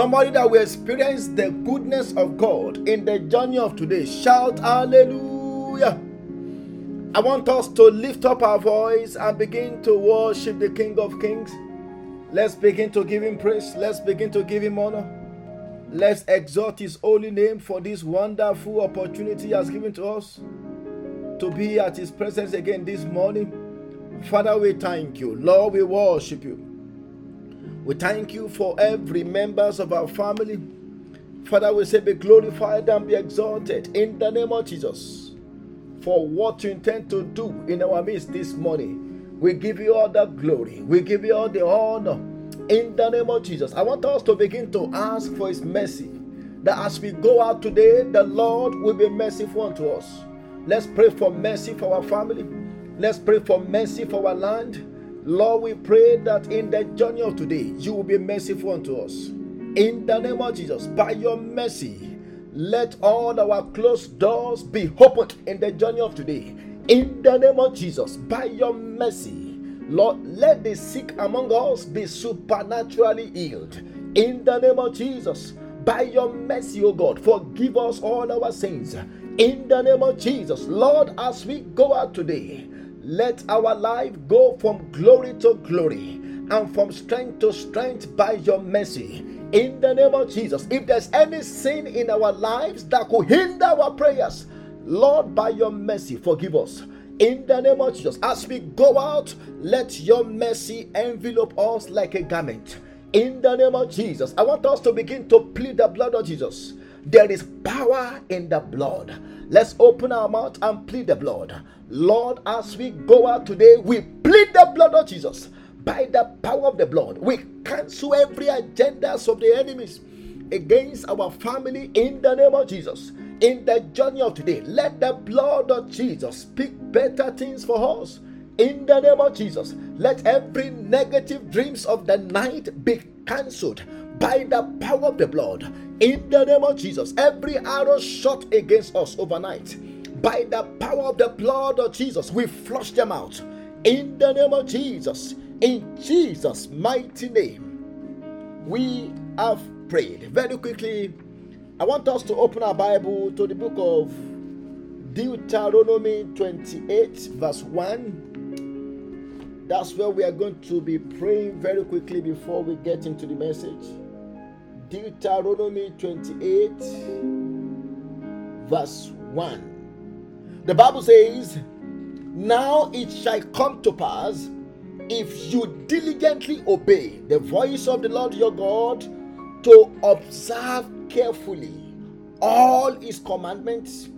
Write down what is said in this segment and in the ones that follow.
somebody that will experience the goodness of God in the journey of today, shout hallelujah. I want us to lift up our voice and begin to worship the King of Kings. Let's begin to give him praise. Let's begin to give him honor. Let's exalt his holy name for this wonderful opportunity he has given to us to be at his presence again this morning. Father, we thank you. Lord, we worship you. We thank you for every members of our family. Father, we say be glorified and be exalted in the name of Jesus for what you intend to do in our midst this morning. We give you all the glory. We give you all the honor in the name of Jesus. I want us to begin to ask for his mercy. That as we go out today, the Lord will be merciful unto us. Let's pray for mercy for our family. Let's pray for mercy for our land. Lord, we pray that in the journey of today, you will be merciful unto us. In the name of Jesus, by your mercy, let all our closed doors be opened in the journey of today. In the name of Jesus, by your mercy, Lord, let the sick among us be supernaturally healed. In the name of Jesus, by your mercy, O God, forgive us all our sins. In the name of Jesus, Lord, as we go out today, let our life go from glory to glory and from strength to strength by your mercy. In the name of Jesus, if there's any sin in our lives that could hinder our prayers, Lord, by your mercy, forgive us. In the name of Jesus, as we go out, let your mercy envelop us like a garment. In the name of Jesus, I want us to begin to plead the blood of Jesus. There is power in the blood. Let's open our mouth and plead the blood. Lord, as we go out today, we plead the blood of Jesus. By the power of the blood, we cancel every agendas of the enemies against our family in the name of Jesus. In the journey of today, let the blood of Jesus speak better things for us. In the name of Jesus, let every negative dreams of the night be cancelled by the power of the blood. In the name of Jesus, every arrow shot against us overnight, by the power of the blood of Jesus, we flush them out. In the name of Jesus, in Jesus' mighty name, we have prayed. Very quickly, I want us to open our Bible to the book of Deuteronomy 28, verse 1. That's where we are going to be praying very quickly before we get into the message. Deuteronomy 28, verse 1. The Bible says, Now it shall come to pass if you diligently obey the voice of the Lord your God to observe carefully all his commandments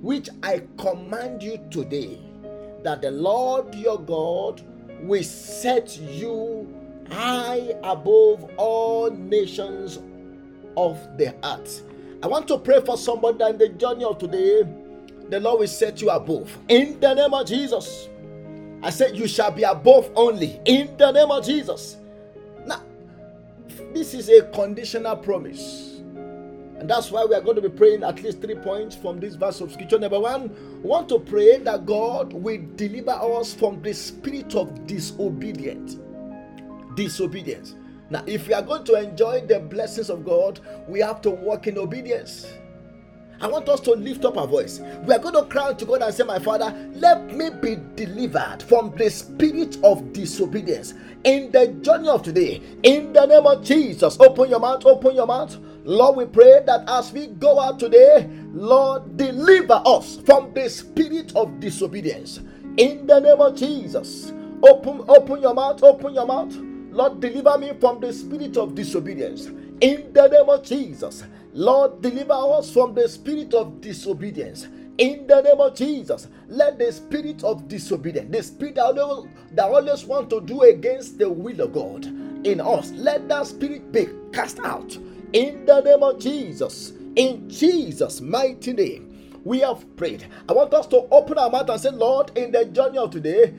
which I command you today, that the Lord your God will set you high above all nations of the earth. I want to pray for somebody in the journey of today, the Lord will set you above. In the name of Jesus. I said, You shall be above only. In the name of Jesus. Now, this is a conditional promise. And that's why we are going to be praying at least three points from this verse of scripture. Number one, want to pray that God will deliver us from the spirit of disobedience. Disobedience. Now, if we are going to enjoy the blessings of God, we have to walk in obedience. I want us to lift up our voice. We are going to cry to God and say, My Father, let me be delivered from the spirit of disobedience in the journey of today. In the name of Jesus, open your mouth, open your mouth. Lord, we pray that as we go out today, Lord, deliver us from the spirit of disobedience. In the name of Jesus, open, open your mouth, open your mouth. Lord, deliver me from the spirit of disobedience. In the name of Jesus, Lord, deliver us from the spirit of disobedience. In the name of Jesus, let the spirit of disobedience, the spirit that always, want to do against the will of God in us, let that spirit be cast out. In the name of Jesus, in Jesus' mighty name. We have prayed. I want us to open our mouth and say, Lord, in the journey of today,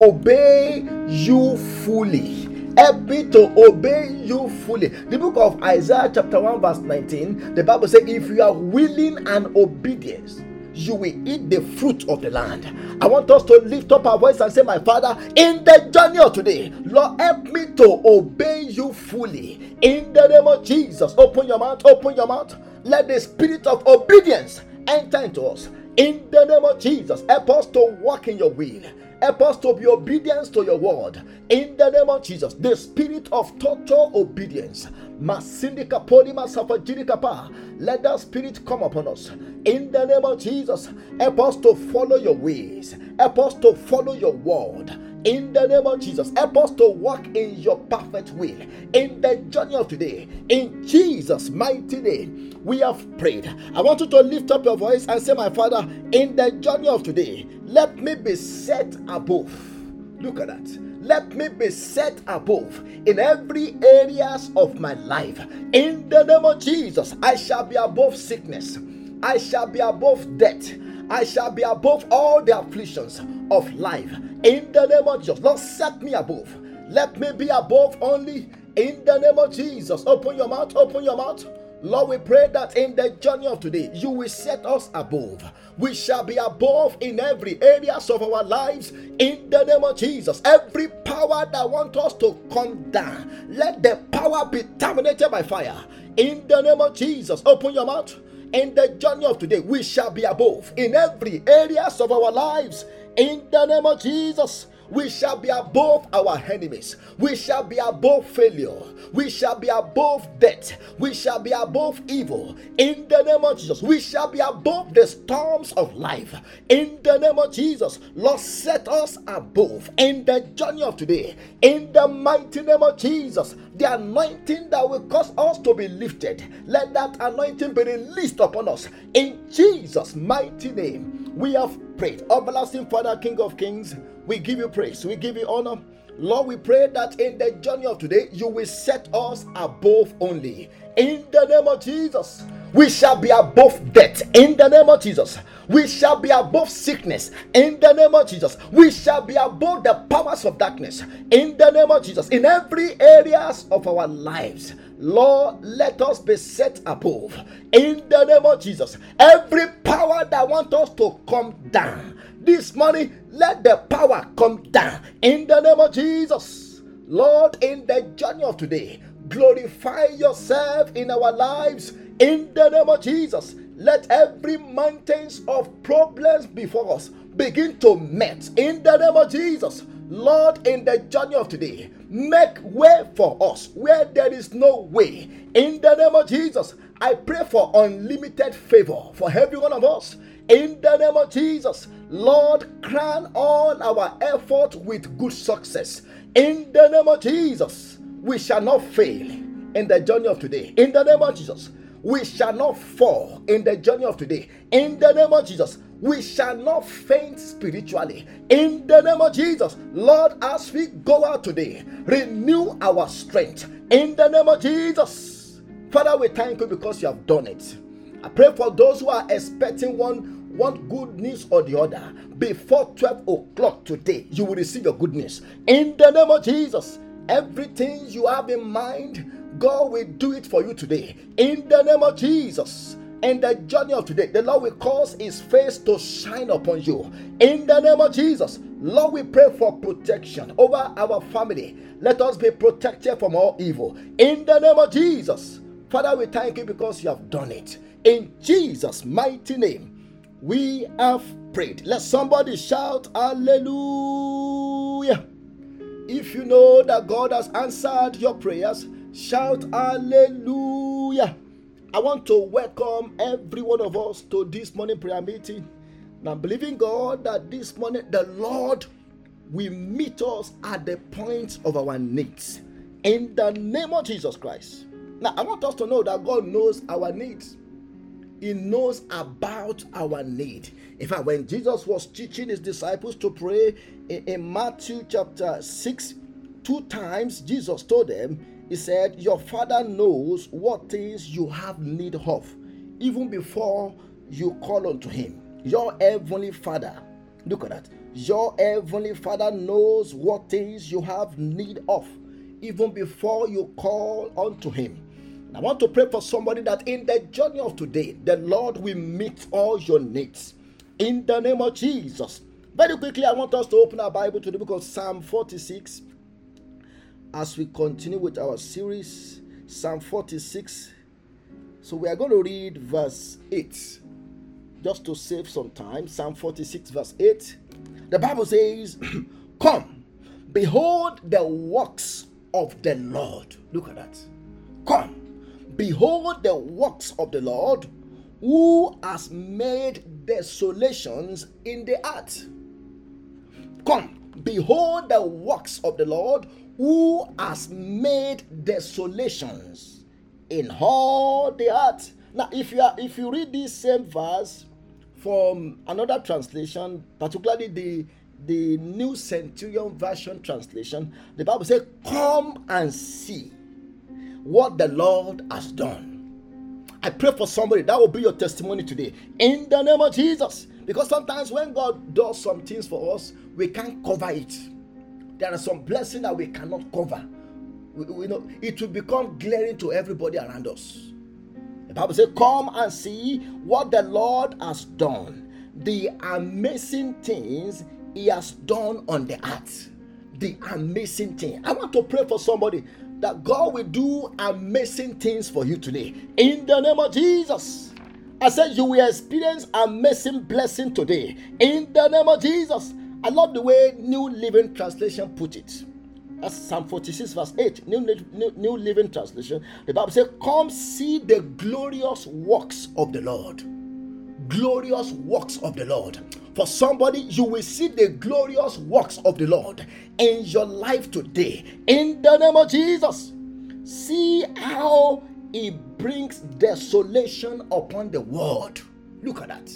obey you fully. Help me to obey you fully. The book of Isaiah, chapter 1, verse 19, the Bible says, If you are willing and obedient, you will eat the fruit of the land. I want us to lift up our voice and say, My Father, in the journey of today, Lord, help me to obey you fully. In the name of Jesus, open your mouth, open your mouth. Let the spirit of obedience enter into us. In the name of Jesus, help us to walk in your will. Help us to be obedient to your word. In the name of Jesus, the spirit of total obedience. Let that spirit come upon us. In the name of Jesus, help us to follow your ways. Help us to follow your word in the name of Jesus. Help us to walk in your perfect will in the journey of today. In Jesus' mighty name, we have prayed. I want you to lift up your voice and say, My Father, in the journey of today, let me be set above. Look at that. Let me be set above in every areas of my life. In the name of Jesus, I shall be above sickness. I shall be above death. I shall be above all the afflictions of life. In the name of Jesus, Lord, set me above. Let me be above only. In the name of Jesus, open your mouth, open your mouth. Lord, we pray that in the journey of today, you will set us above. We shall be above in every areas of our lives. In the name of Jesus, every power that wants us to come down, let the power be terminated by fire. In the name of Jesus, open your mouth in the journey of today, we shall be above in every areas of our lives. In the name of Jesus, we shall be above our enemies. We shall be above failure. We shall be above death. We shall be above evil. In the name of Jesus, we shall be above the storms of life. In the name of Jesus, Lord, set us above in the journey of today. In the mighty name of Jesus, the anointing that will cause us to be lifted, let that anointing be released upon us. In Jesus' mighty name, we have prayed. Everlasting Father, King of Kings, we give you praise, we give you honor. Lord, we pray that in the journey of today, you will set us above only. In the name of Jesus, we shall be above death. In the name of Jesus, we shall be above sickness. In the name of Jesus, we shall be above the powers of darkness. In the name of Jesus, in every areas of our lives, Lord, let us be set above. In the name of Jesus, every power that wants us to come down this morning, let the power come down. In the name of Jesus, Lord, in the journey of today, glorify yourself in our lives. In the name of Jesus, let every mountains of problems before us begin to melt. In the name of Jesus, Lord, in the journey of today, make way for us where there is no way. In the name of Jesus, I pray for unlimited favor for every one of us. In the name of Jesus, Lord, crown all our effort with good success. In the name of Jesus, we shall not fail in the journey of today. In the name of Jesus, we shall not fall in the journey of today. In the name of Jesus, we shall not faint spiritually. In the name of Jesus, Lord, as we go out today, renew our strength. In the name of Jesus, Father, we thank you because you have done it. I pray for those who are expecting one one good news or the other before 12 o'clock today you will receive your good news in the name of jesus everything you have in mind God will do it for you today. In the name of Jesus. In the journey of today, the Lord will cause His face to shine upon you. In the name of Jesus, Lord, we pray for protection over our family. Let us be protected from all evil. In the name of Jesus, Father, we thank you because you have done it. In Jesus' mighty name, we have prayed. Let somebody shout, Hallelujah. If you know that God has answered your prayers, Shout hallelujah. I want to welcome every one of us to this morning prayer meeting. And I'm believing God that this morning the Lord will meet us at the point of our needs. In the name of Jesus Christ. Now, I want us to know that God knows our needs. He knows about our need. In fact, when Jesus was teaching his disciples to pray in, Matthew chapter 6, two times Jesus told them, he said, Your father knows what things you have need of, even before you call unto him. Your heavenly Father, look at that. Your heavenly Father knows what things you have need of even before you call unto him. I want to pray for somebody that in the journey of today, the Lord will meet all your needs. In the name of Jesus. Very quickly, I want us to open our Bible to the book of Psalm 46 as we continue with our series. Psalm 46. So we are going to read verse 8 just to save some time. Psalm 46, verse 8. The Bible says, Come, behold the works of the Lord. Look at that. Come, behold the works of the Lord, who has made desolations in the earth. Come, behold the works of the Lord, who has made desolations in all the earth. Now, if you are if you read this same verse from another translation, particularly the the New Century Version translation, the Bible says, Come and see what the Lord has done. I pray for somebody that will be your testimony today in the name of Jesus. Because sometimes when God does some things for us, we can't cover it. There are some blessings that we cannot cover. We, we know it will become glaring to everybody around us. The Bible says, Come and see what the Lord has done, the amazing things he has done on the earth. The amazing thing. I want to pray for somebody that God will do amazing things for you today. In the name of Jesus. I said you will experience amazing blessing today. In the name of Jesus. I love the way New Living Translation put it. That's Psalm 46, verse 8. New, New, New Living Translation. The Bible says, Come see the glorious works of the Lord. Glorious works of the Lord. For somebody, you will see the glorious works of the Lord in your life today. In the name of Jesus. See how He brings desolation upon the world. Look at that.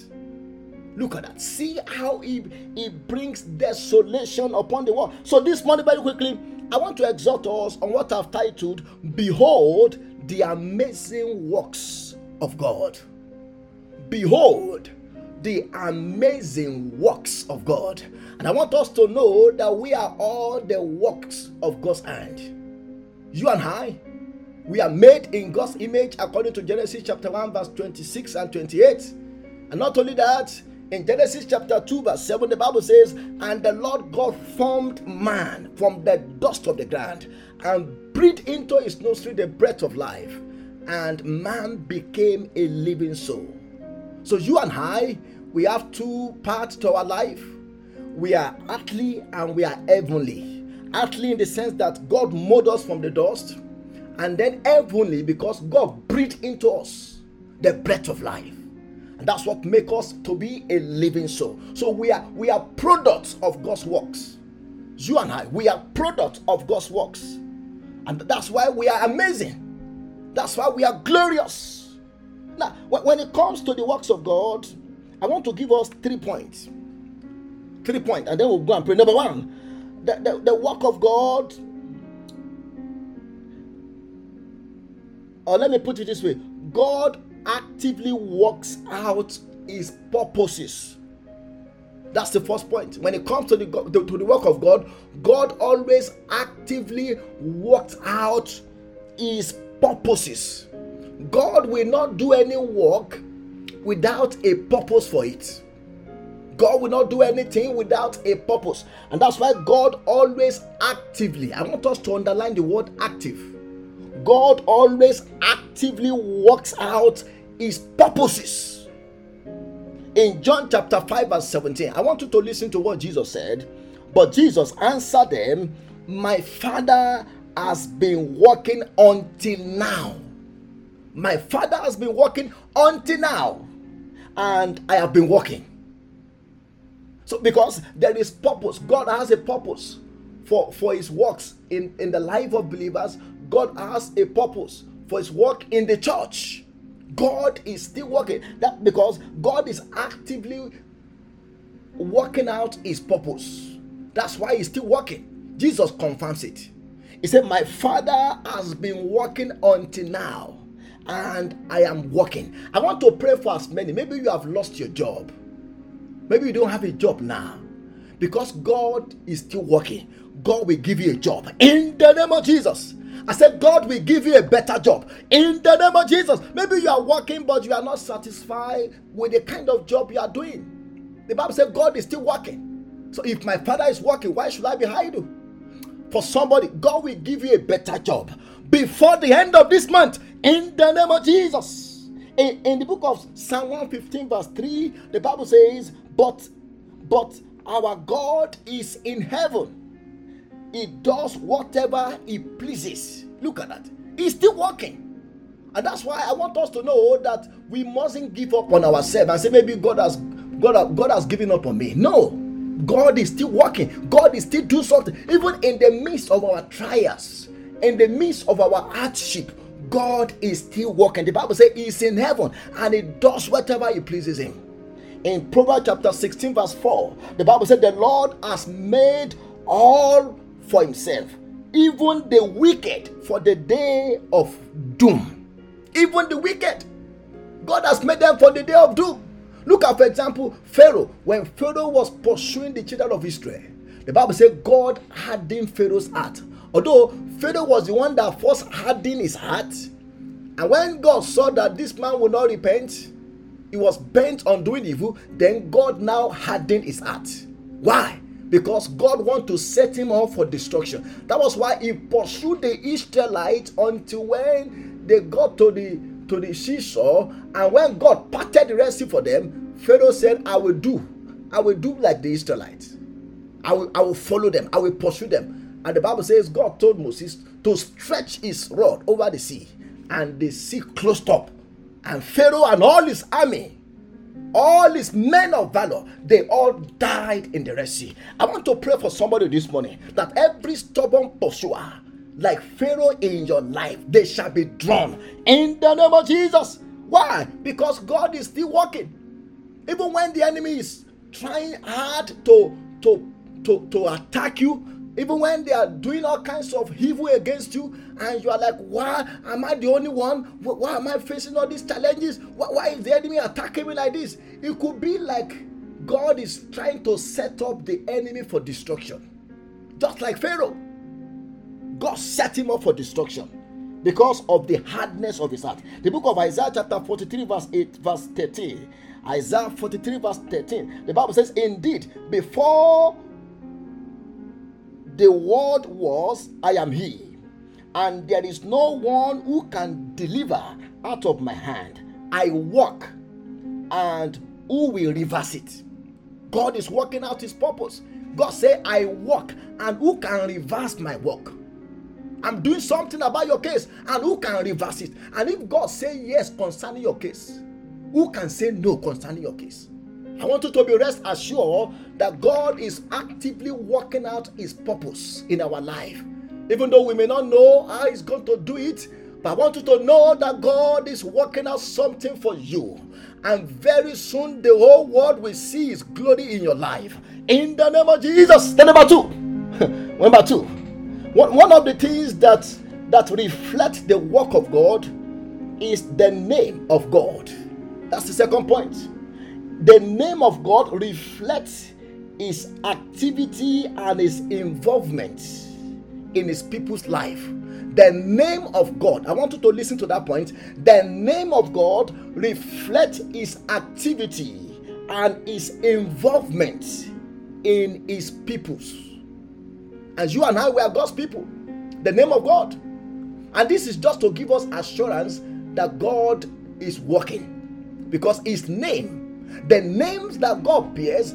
Look at that. See how he, he brings desolation upon the world. So, this morning, very quickly, I want to exhort us on what I've titled Behold the Amazing Works of God. Behold the amazing works of God. And I want us to know that we are all the works of God's hand. You and I, we are made in God's image according to Genesis chapter 1, verse 26 and 28. And not only that, in Genesis chapter 2, verse 7, the Bible says, And the Lord God formed man from the dust of the ground and breathed into his nostril the breath of life, and man became a living soul. So, you and I, we have two parts to our life. We are earthly and we are heavenly. Earthly in the sense that God molded us from the dust, and then heavenly because God breathed into us the breath of life. And that's what makes us to be a living soul. So we are we are products of God's works. You and I, we are products of God's works. And that's why we are amazing. That's why we are glorious. Now, when it comes to the works of God, I want to give us three points. Three points, and then we'll go and pray. Number one, the, the, the work of God, or let me put it this way God actively works out his purposes. That's the first point. When it comes to the, to the work of God, God always actively works out his purposes. God will not do any work without a purpose for it. God will not do anything without a purpose. And that's why God always actively, I want us to underline the word active. God always actively works out his purposes. In John chapter 5, verse 17, I want you to listen to what Jesus said. But Jesus answered them, My Father has been working until now my father has been working until now, and I have been working. So, because there is purpose, God has a purpose for, for his works in, in the life of believers, God has a purpose for his work in the church. God is still working. That because God is actively working out his purpose. That's why he's still working. Jesus confirms it. He said, My father has been working until now and I am working. I want to pray for as many. Maybe you have lost your job. Maybe you don't have a job now. Because God is still working. God will give you a job in the name of Jesus. I said, God will give you a better job in the name of Jesus. Maybe you are working, but you are not satisfied with the kind of job you are doing. The Bible said, God is still working. So if my father is working, why should I be idle? For somebody, God will give you a better job before the end of this month in the name of Jesus. In, in the book of Psalm 115, verse 3, the Bible says, But but our God is in heaven he does whatever he pleases. Look at that. He's still working. And that's why I want us to know that we mustn't give up on ourselves and say maybe God has God, God has given up on me. No. God is still working. God is still doing something. Even in the midst of our trials, in the midst of our hardship, God is still working. The Bible says He's in heaven and He does whatever He pleases Him. In Proverbs chapter 16, verse 4, the Bible said, The Lord has made all for himself, even the wicked for the day of doom. Even the wicked, God has made them for the day of doom. Look at, for example, Pharaoh. When Pharaoh was pursuing the children of Israel, the Bible says God hardened Pharaoh's heart. Although Pharaoh was the one that first hardened his heart, and when God saw that this man would not repent, he was bent on doing evil, then God now hardened his heart. Why? because God want to set him up for destruction. That was why he pursued the Israelites until when they got to the to the seashore, and when God parted the Red Sea for them, Pharaoh said, "I will do, I will do like the Israelites. I will, I will follow them. I will pursue them." And the Bible says God told Moses to stretch his rod over the sea, and the sea closed up, and Pharaoh and all his army all his men of valor, they all died in the Red Sea. I want to pray for somebody this morning that every stubborn pursuer, like Pharaoh in your life, they shall be drawn in the name of Jesus. Why? Because God is still working. Even when the enemy is trying hard to, to, to, to attack you, even when they are doing all kinds of evil against you, and you are like, why am I the only one? Why am I facing all these challenges? Why, why is the enemy attacking me like this? It could be like God is trying to set up the enemy for destruction. Just like Pharaoh. God set him up for destruction because of the hardness of his heart. The book of Isaiah, chapter 43, verse 8, verse 13. Isaiah 43, verse 13. The Bible says, Indeed, before the word was, I am he, and there is no one who can deliver out of my hand. I walk, and who will reverse it? God is working out his purpose. God said, I walk, and who can reverse my work? I'm doing something about your case, and who can reverse it? And if God say yes concerning your case, who can say no concerning your case? I want you to be rest assured that God is actively working out His purpose in our life. Even though we may not know how He's going to do it, but I want you to know that God is working out something for you. And very soon the whole world will see His glory in your life. In the name of Jesus. The number two. number two. One, one of the things that that reflect the work of God is the name of God. That's the second point the name of God reflects his activity and his involvement in his people's life. The name of God, I want you to listen to that point. The name of God reflects his activity and his involvement in his peoples. And you and I, were God's people. The name of God. And this is just to give us assurance that God is working because his name the names that God bears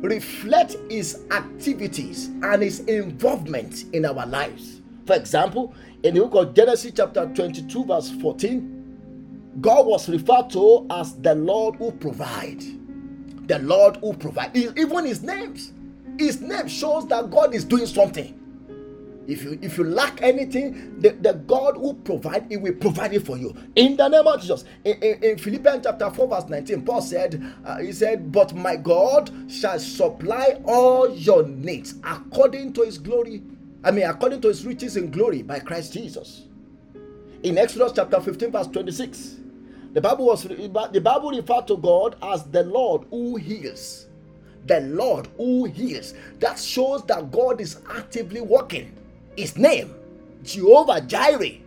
reflect his activities and his involvement in our lives. For example, in the book of Genesis, chapter 22, verse 14, God was referred to as the Lord who provide. The Lord who provide. Even his names. His name shows that God is doing something. If you if you lack anything, the, the God who provide, He will provide it for you. In the name of Jesus. In, in, in Philippians chapter 4, verse 19, Paul said, uh, He said, But my God shall supply all your needs according to his glory. I mean, according to his riches in glory by Christ Jesus. In Exodus chapter 15, verse 26, the Bible was the Bible referred to God as the Lord who heals. The Lord who heals. That shows that God is actively working. His name, Jehovah Jireh,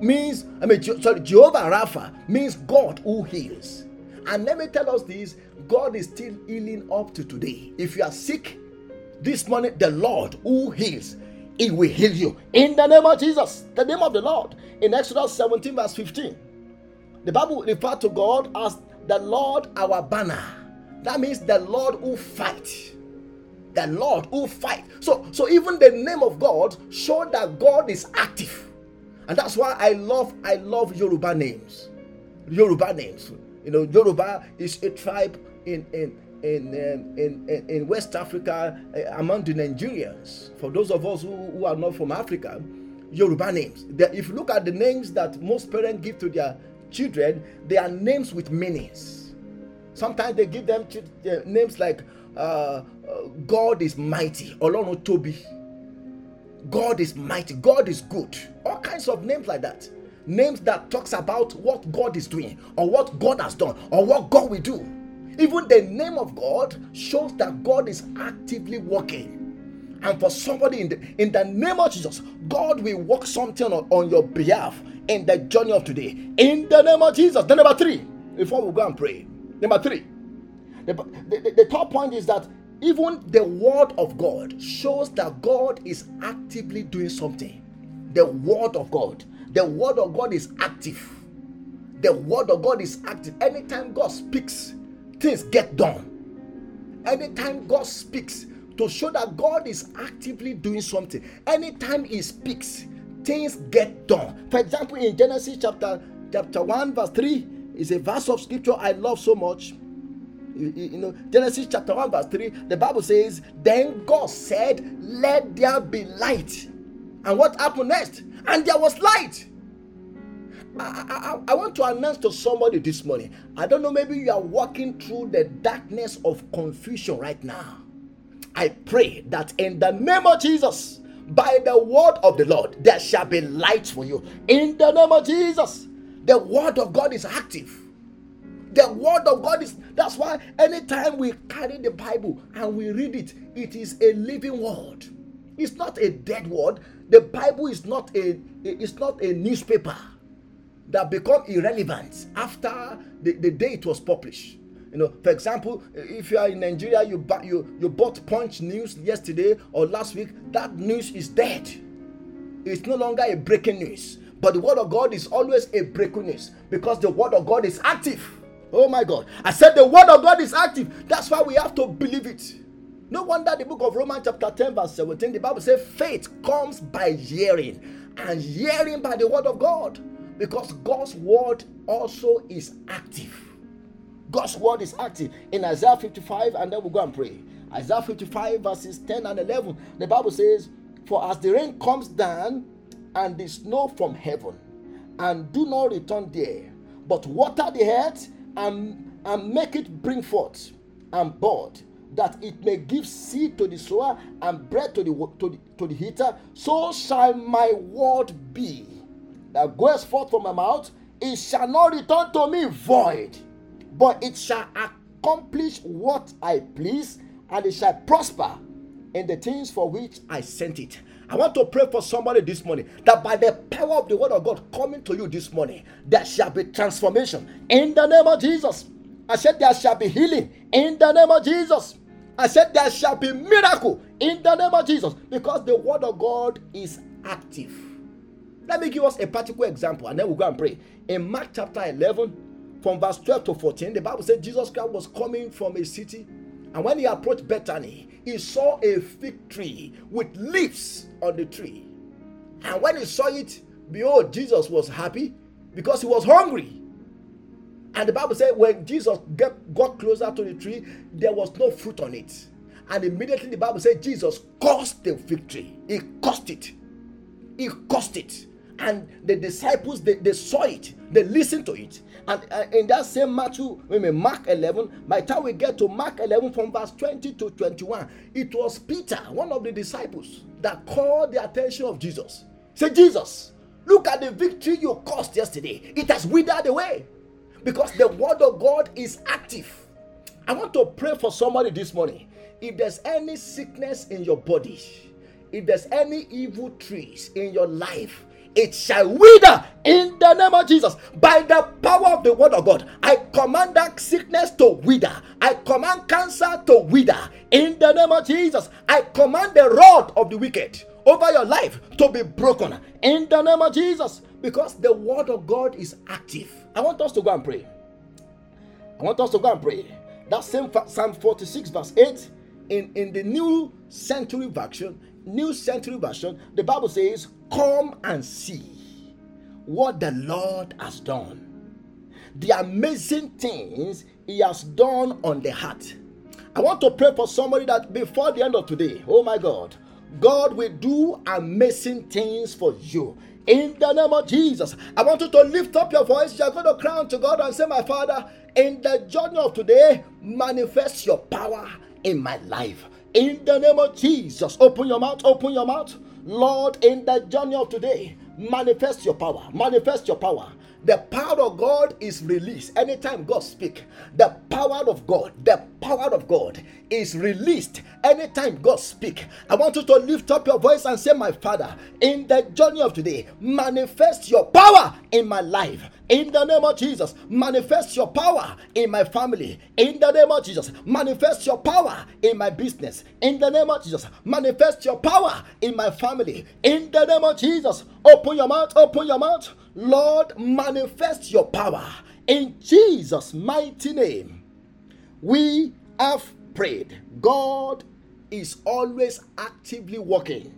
means I mean sorry, Jehovah Rapha means God who heals. And let me tell us this: God is still healing up to today. If you are sick this morning, the Lord who heals, He will heal you in the name of Jesus. The name of the Lord in Exodus 17, verse 15. The Bible referred to God as the Lord our banner. That means the Lord who fight. The Lord who fight. So, so even the name of God show that God is active. And that's why I love I love Yoruba names. Yoruba names. You know, Yoruba is a tribe in in in um, in, in, in West Africa uh, among the Nigerians. For those of us who, who are not from Africa, Yoruba names. If you look at the names that most parents give to their children, they are names with meanings. Sometimes they give them uh, names like uh, uh, God is mighty, Olorun Tobi. God is mighty, God is good. All kinds of names like that. Names that talks about what God is doing or what God has done or what God will do. Even the name of God shows that God is actively working. And for somebody in the in the name of Jesus, God will work something on, on your behalf in the journey of today. In the name of Jesus. Then number three, before we go and pray. Number three, the, the, the top point is that even the word of God shows that God is actively doing something. The word of God. The word of God is active. The word of God is active. Anytime God speaks, things get done. Anytime God speaks, to show that God is actively doing something. Anytime He speaks, things get done. For example, in Genesis chapter chapter 1, verse 3, is a verse of scripture I love so much. You, you, know, Genesis chapter 1, verse 3, the Bible says, Then God said, Let there be light. And what happened next? And there was light. I, I, I, want to announce to somebody this morning. I don't know, maybe you are walking through the darkness of confusion right now. I pray that in the name of Jesus, by the word of the Lord, there shall be light for you. In the name of Jesus, the word of God is active. The word of God is that's why anytime we carry the Bible and we read it, it is a living word. It's not a dead word. The Bible is not a it's not a newspaper that become irrelevant after the, the day it was published. You know, for example, if you are in Nigeria, you bought you you bought Punch News yesterday or last week, that news is dead. It's no longer a breaking news. But the word of God is always a breaking news because the word of God is active. Oh my God. I said the word of God is active. That's why we have to believe it. No wonder the book of Romans, chapter 10, verse 17, the Bible says faith comes by hearing, and hearing by the word of God. Because God's word also is active. God's word is active in Isaiah 55, and then we'll go and pray. Isaiah 55, verses 10 and 11. The Bible says, For as the rain comes down and the snow from heaven, and do not return there, but water the earth and, and make it bring forth and bud, that it may give seed to the sower and bread to the, to the, to the heater, so shall my word be that goes forth from my mouth. It shall not return to me void but it shall accomplish what I please, and it shall prosper in the things for which I sent it. I want to pray for somebody this morning that by the power of the word of God coming to you this morning, there shall be transformation in the name of Jesus. I said there shall be healing in the name of Jesus. I said there shall be miracle in the name of Jesus because the word of God is active. Let me give us a particular example and then we'll go and pray. In Mark chapter 11, from verse 12 to 14, the Bible said Jesus Christ was coming from a city, and when he approached Bethany, he saw a fig tree with leaves on the tree. And when he saw it, behold, Jesus was happy because he was hungry. And the Bible said when Jesus get, got closer to the tree, there was no fruit on it. And immediately the Bible said Jesus cursed the fig tree. He cursed it. He cursed it. And the disciples, they, they saw it. They listened to it. And uh, in that same Matthew, I mean Mark 11, by the time we get to Mark 11 from verse 20 to 21, it was Peter, one of the disciples, that called the attention of Jesus. Say, Jesus, Look at the victory you caused yesterday. It has withered away because the word of God is active. I want to pray for somebody this morning. If there's any sickness in your body, if there's any evil trees in your life, it shall wither in the name of Jesus. By the power of the word of God, I command that sickness to wither. I command cancer to wither in the name of Jesus. I command the rod of the wicked over your life to be broken in the name of Jesus because the word of God is active. I want us to go and pray. I want us to go and pray. That same Psalm 46, verse 8, in, in the New Century Version, New Century Version, the Bible says, Come and see what the Lord has done. The amazing things He has done on the heart. I want to pray for somebody that before the end of today, oh my God, God will do amazing things for you. In the name of Jesus, I want you to lift up your voice. You're going to cry to God and say, My Father, in the journey of today, manifest your power in my life. In the name of Jesus, open your mouth, open your mouth. Lord, in the journey of today, manifest your power, manifest your power. The power of God is released anytime God speak. The power of God, the power of God is released anytime God speak. I want you to lift up your voice and say, "My Father, in the journey of today, manifest your power in my life." In the name of Jesus, manifest your power in my family. In the name of Jesus, manifest your power in my business. In the name of Jesus, manifest your power in my family. In the name of Jesus, open your mouth, open your mouth. Lord, manifest your power in Jesus' mighty name. We have prayed. God is always actively working.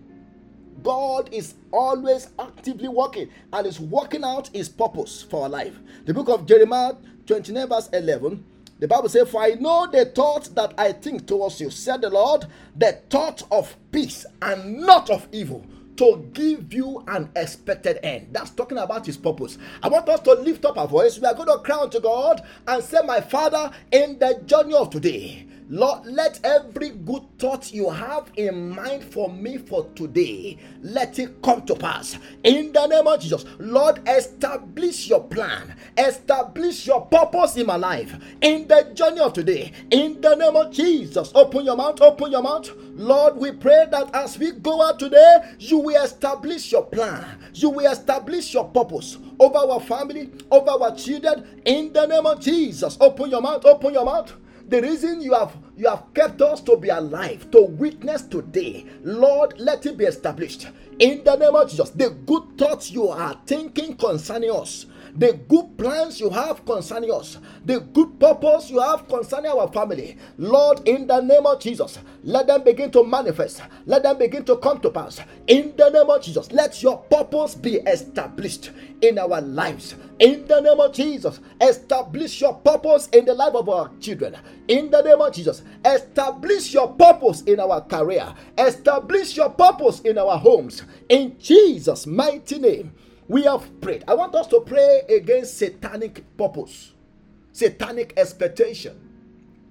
God is always actively working and is working out his purpose for our life. The book of Jeremiah 29, verse 11. The Bible says, For I know the thoughts that I think towards you, said the Lord, the thought of peace and not of evil, to give you an expected end. That's talking about his purpose. I want us to lift up our voice. We are going to cry to God and say, My Father, in the journey of today, Lord, let every good thought you have in mind for me for today, let it come to pass. In the name of Jesus, Lord, establish your plan, establish your purpose in my life. In the journey of today, in the name of Jesus, open your mouth, open your mouth. Lord, we pray that as we go out today, you will establish your plan, you will establish your purpose over our family, over our children. In the name of Jesus, open your mouth, open your mouth the reason you have you have kept us to be alive to witness today lord let it be established. In the name of jesus the good thoughts you are thinking concerning us the good plans you have concerning us, the good purpose you have concerning our family. Lord, in the name of Jesus, let them begin to manifest, let them begin to come to pass. In the name of Jesus, let your purpose be established in our lives. In the name of Jesus, establish your purpose in the life of our children. In the name of Jesus, establish your purpose in our career, establish your purpose in our homes. In Jesus' mighty name we have prayed. I want us to pray against satanic purpose, satanic expectation.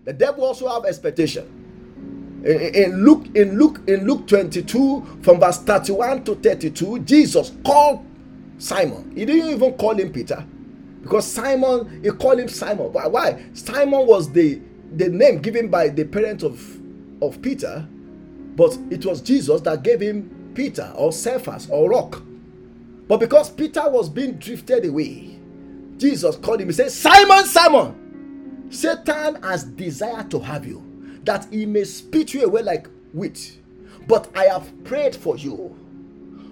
The devil also have expectation. In Luke, in Luke, in Luke 22, from verse 31 to 32, Jesus called Simon. He didn't even call him Peter. Because Simon, he called him Simon. Why? Why? Simon was the, the name given by the parent of, of Peter, but it was Jesus that gave him Peter or Cephas or Rock. But because Peter was being drifted away, Jesus called him. He said, Simon, Simon, Satan has desired to have you, that he may spit you away like wheat. But I have prayed for you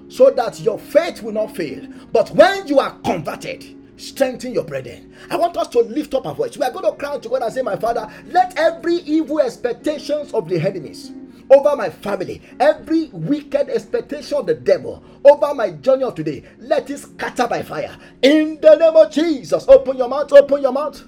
so that your faith will not fail. But when you are converted, strengthen your brethren. I want us to lift up our voice. We are going to cry to God and say, My Father, let every evil expectations of the enemies over my family, every wicked expectation of the devil over my journey of today, let it scatter by fire. In the name of Jesus, open your mouth, open your mouth.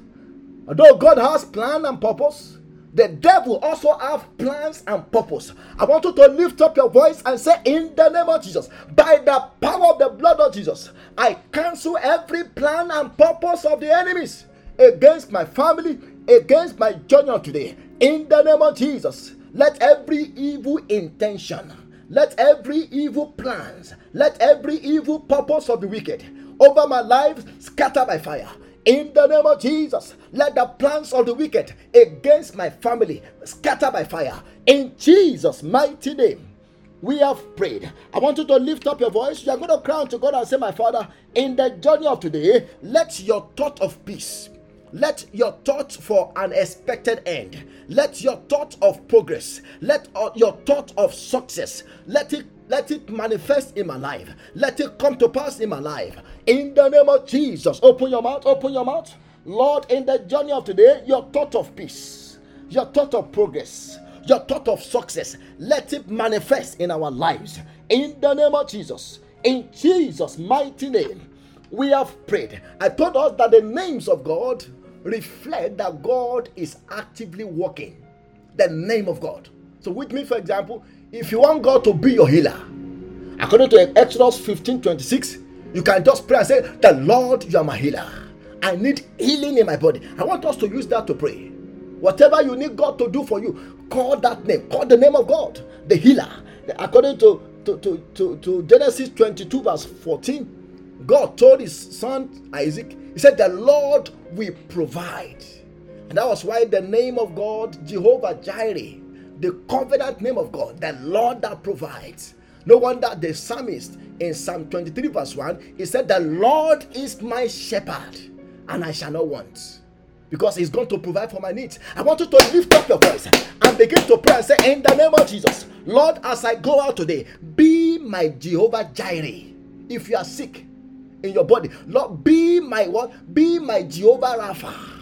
Although God has plan and purpose, the devil also have plans and purpose. I want you to lift up your voice and say, In the name of Jesus, by the power of the blood of Jesus, I cancel every plan and purpose of the enemies against my family, against my journey of today. In the name of Jesus, let every evil intention Let every evil plans, let every evil purpose of the wicked over my life scatter by fire. In the name of Jesus, let the plans of the wicked against my family scatter by fire. In Jesus' mighty name, we have prayed. I want you to lift up your voice. You are going to cry to God and say, My Father, in the journey of today, let your thought of peace, let your thought for an expected end, let your thought of progress, let your thought of success, let it let it manifest in my life. Let it come to pass in my life. In the name of Jesus, open your mouth, open your mouth. Lord, in the journey of today, your thought of peace, your thought of progress, your thought of success, let it manifest in our lives. In the name of Jesus, in Jesus' mighty name, we have prayed. I told us that the names of God reflect that God is actively working. The name of God. So, with me, for example, if you want God to be your healer, according to Exodus 15 26, you can just pray and say, The Lord, you are my healer. I need healing in my body. I want us to use that to pray. Whatever you need God to do for you, call that name. Call the name of God, the healer. According to, to, to, to, to Genesis 22, verse 14, God told his son Isaac, He said, The Lord will provide. And that was why the name of God, Jehovah Jireh, the covenant name of God, the Lord that provides. No wonder the psalmist in Psalm 23, verse 1, he said, The Lord is my shepherd, and I shall not want. Because he's going to provide for my needs. I want you to lift up your voice and begin to pray and say, In the name of Jesus, Lord, as I go out today, be my Jehovah Jireh. If you are sick in your body, Lord, be my what? Be my Jehovah Rapha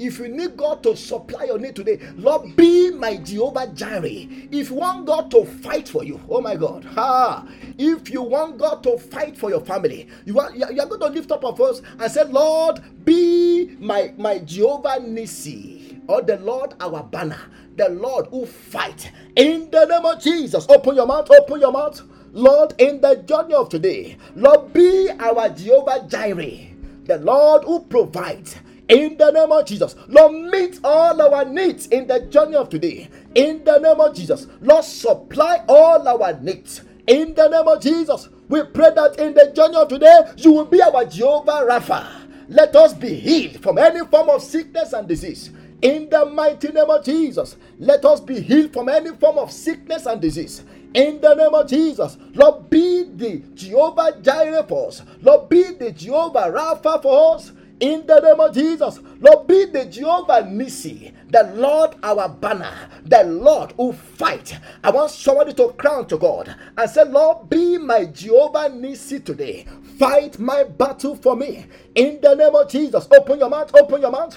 if you need God to supply your need today, Lord, be my Jehovah Jireh. If you want God to fight for you, oh my God, ha! If you want God to fight for your family, you are you are going to lift up a voice and say, Lord, be my my Jehovah Nissi, or the Lord our banner, the Lord who fight. In the name of Jesus, open your mouth, open your mouth. Lord, in the journey of today, Lord, be our Jehovah Jireh, the Lord who provides in the name of Jesus. Lord, meet all our needs in the journey of today. In the name of Jesus. Lord, supply all our needs. In the name of Jesus. We pray that in the journey of today, you will be our Jehovah Rapha. Let us be healed from any form of sickness and disease. In the mighty name of Jesus, let us be healed from any form of sickness and disease. In the name of Jesus, Lord, be the Jehovah Jireh for us. Lord, be the Jehovah Rapha for us. In the name of Jesus, Lord, be the Jehovah Nissi, the Lord our banner, the Lord who fight. I want somebody to crown to God and say, Lord, be my Jehovah Nissi today. Fight my battle for me. In the name of Jesus, open your mouth, open your mouth.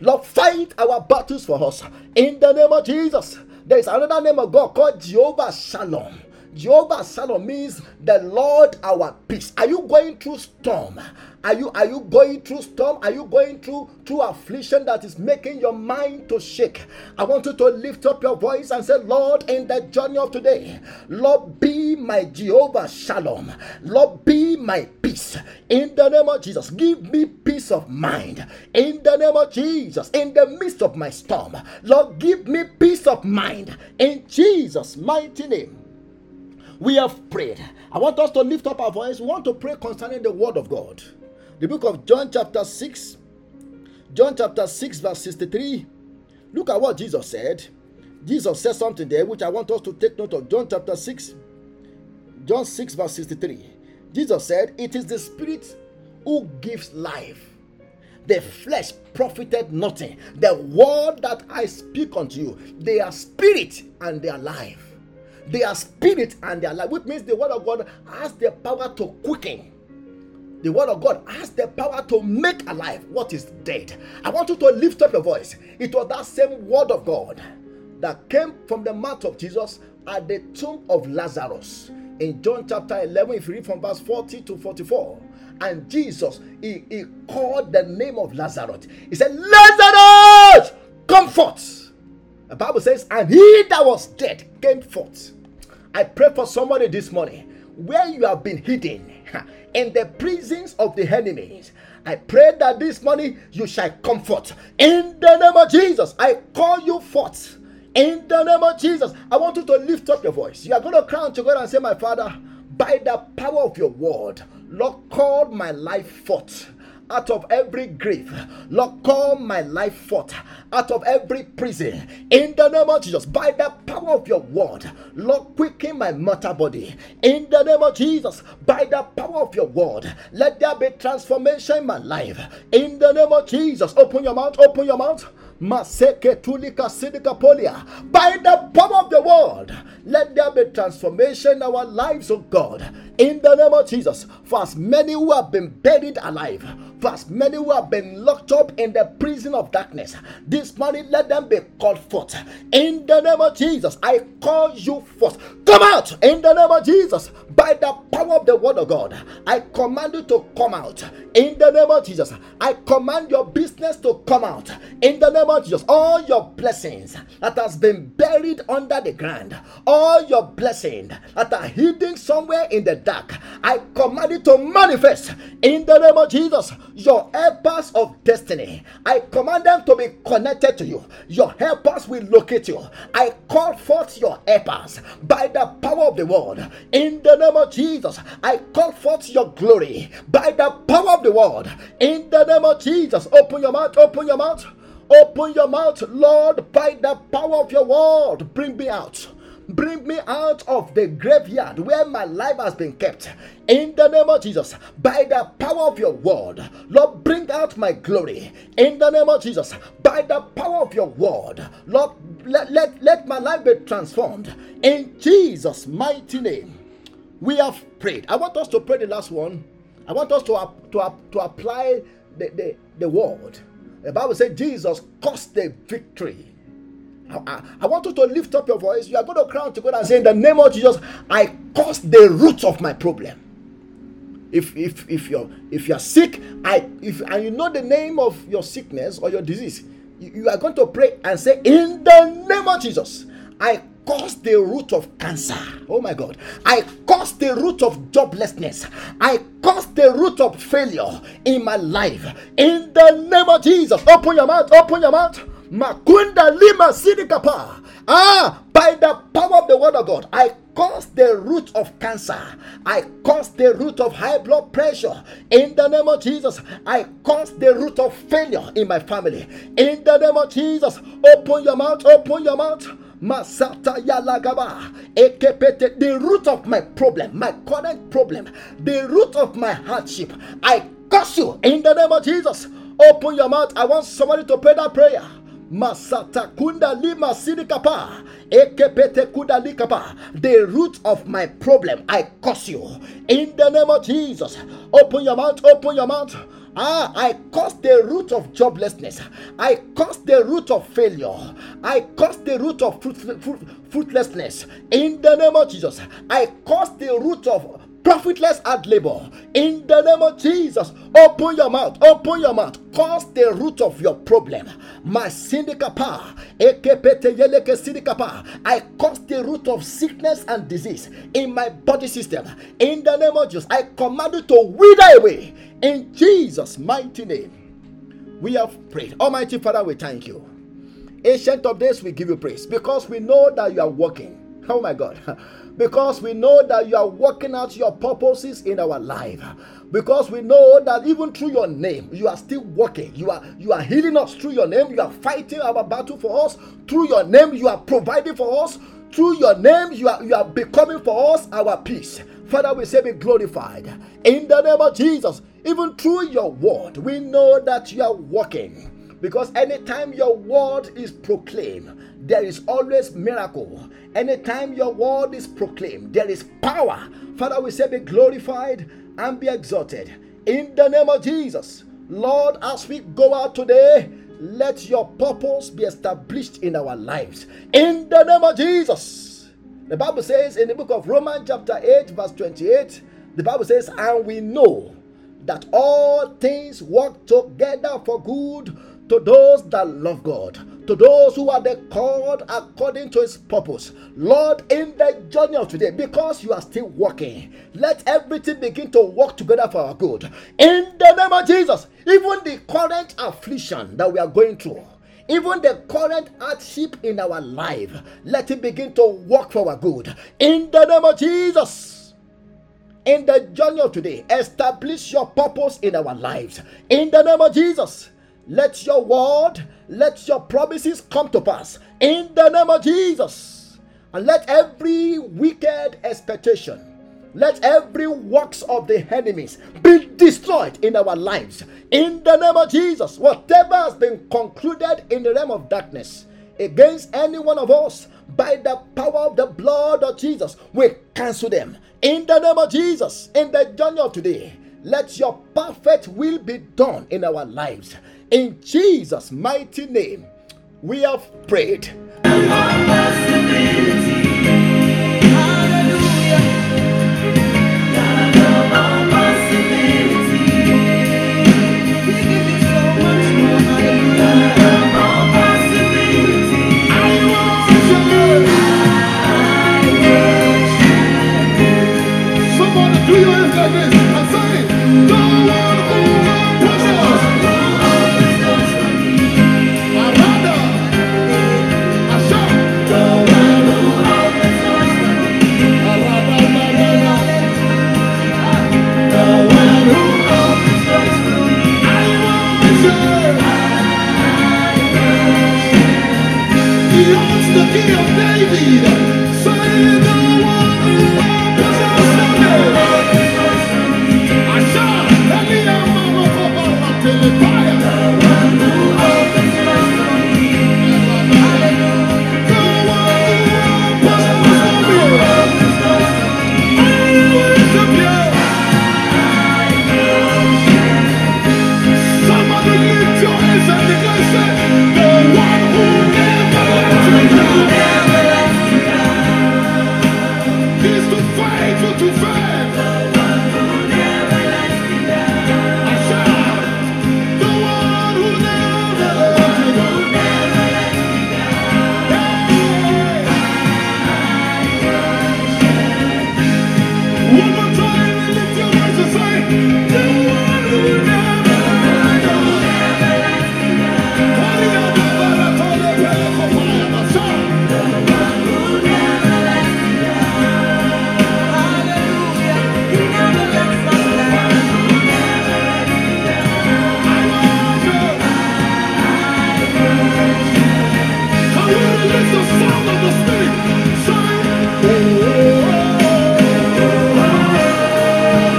Lord, fight our battles for us. In the name of Jesus, there is another name of God called Jehovah Shalom. Jehovah Shalom means the Lord our peace. Are you going through storm? Are you are you going through storm? Are you going through through affliction that is making your mind to shake? I want you to lift up your voice and say, Lord, in the journey of today, Lord, be my Jehovah Shalom. Lord, be my peace. In the name of Jesus, give me peace of mind. In the name of Jesus, in the midst of my storm, Lord, give me peace of mind. In Jesus' mighty name we have prayed. I want us to lift up our voice. We want to pray concerning the word of God. The book of John, chapter 6, John chapter 6, verse 63. Look at what Jesus said. Jesus said something there which I want us to take note of. John chapter 6, John 6, verse 63. Jesus said, It is the Spirit who gives life. The flesh profited nothing. The word that I speak unto you, they are spirit and they are life. They are spirit and they are life, which means the word of God has the power to quicken. The word of God has the power to make alive what is dead. I want you to lift up your voice. It was that same word of God that came from the mouth of Jesus at the tomb of Lazarus. In John chapter 11, if you read from verse 40 to 44, and Jesus, he, he called the name of Lazarus. He said, Lazarus, come forth. The Bible says, and he that was dead came forth. I pray for somebody this morning where you have been hidden in the prisons of the enemies. I pray that this morning you shall comfort in the name of Jesus. I call you forth In the name of Jesus, I want you to lift up your voice. You are going to cry to God and say, My Father, by the power of your word, Lord, call my life forth out of every grave. Lord, call my life forth out of every prison. In the name of Jesus, by the power of your word, Lord, quicken my mortal body. In the name of Jesus, by the power of your word, let there be transformation in my life. In the name of Jesus, open your mouth, open your mouth. Maseke tulika sidika polia. By the power of the word, let there be transformation in our lives, oh God. In the name of Jesus, for as many who have been buried alive, for as many who have been locked up in the prison of darkness, this morning let them be called forth. In the name of Jesus, I call you forth. Come out in the name of Jesus by the power of the word of God. I command you to come out in the name of Jesus. I command your business to come out in the name of Jesus. All your blessings that has been buried under the ground, all your blessings that are hidden somewhere in the dark, I command it to manifest in the name of Jesus. Your helpers of destiny, I command them to be connected to you. Your helpers will locate you. I call forth your helpers by the power of the word in the name of Jesus. I call forth your glory by the power of the word in the name of Jesus. Open your mouth, open your mouth. Open your mouth, Lord, by the power of your word. Bring me out. Bring me out of the graveyard where my life has been kept. In the name of Jesus, by the power of your word, Lord, bring out my glory. In the name of Jesus, by the power of your word, Lord, let, let, let my life be transformed. In Jesus' mighty name, we have prayed. I want us to pray the last one. I want us to, to, to apply the, the, the word. The Bible said Jesus caused the victory. I, I, want you to lift up your voice. You are going to cry to God and say, In the name of Jesus, I caused the root of my problem. If if if you're if you're sick, I if and you know the name of your sickness or your disease, you, you are going to pray and say, In the name of Jesus, I cause the root of cancer. Oh my God. I cause the root of joblessness. I cause the root of failure in my life. In the name of Jesus. Open your mouth. Open your mouth. Makunda lima sidikapa. Ah, by the power of the word of God, I cause the root of cancer. I cause the root of high blood pressure. In the name of Jesus, I cause the root of failure in my family. In the name of Jesus, open your mouth, open your mouth. Masata Yalagaba. Ekepete, the root of my problem, my current problem, the root of my hardship. I curse you in the name of Jesus. Open your mouth. I want somebody to pray that prayer. Masata kunda lima sidikapa. Ekepete kuda likapa. The root of my problem, I curse you. In the name of Jesus. Open your mouth, open your mouth. Ah, I curse the root of joblessness. I curse the root of failure. I curse the root of fruit, fruit, fruitlessness. In the name of Jesus, I curse the root of profitless hard labor. In the name of Jesus, open your mouth, open your mouth, cause the root of your problem. My syndicapa, I cause the root of sickness and disease in my body system. In the name of Jesus, I command you to wither away. In Jesus' mighty name, we have prayed. Almighty Father, we thank you. Ancient of days, we give you praise because we know that you are working. Oh my God. because we know that you are working out your purposes in our life. Because we know that even through your name you are still working. You are you are healing us through your name. You are fighting our battle for us. Through your name you are providing for us. Through your name you are you are becoming for us our peace. Father we say be glorified. In the name of jesus even through your word we know that you are working. Because anytime your word is proclaimed there is always miracle. Anytime your word is proclaimed, there is power. Father, we say be glorified and be exalted. In the name of Jesus, Lord, as we go out today, let your purpose be established in our lives. In the name of Jesus. The Bible says in the book of Romans, chapter 8, verse 28, the Bible says, And we know that all things work together for good to those that love God, to those who are the called according to his purpose. Lord, in the journey of today, because you are still working, let everything begin to work together for our good. In the name of Jesus, even the current affliction that we are going through, Even the current hardship in our life, let it begin to work for our good. In the name of Jesus. In the journey of today, establish your purpose in our lives. In the name of Jesus. Let your word, let your promises come to pass. In the name of Jesus. And let every wicked expectation let every works of the enemies be destroyed in our lives. In the name of Jesus, whatever has been concluded in the realm of darkness against any one of us by the power of the blood of Jesus, we cancel them. In the name of Jesus, in the journey of today, let your perfect will be done in our lives. In Jesus' mighty name, we have prayed. He owns the key of David, saying the one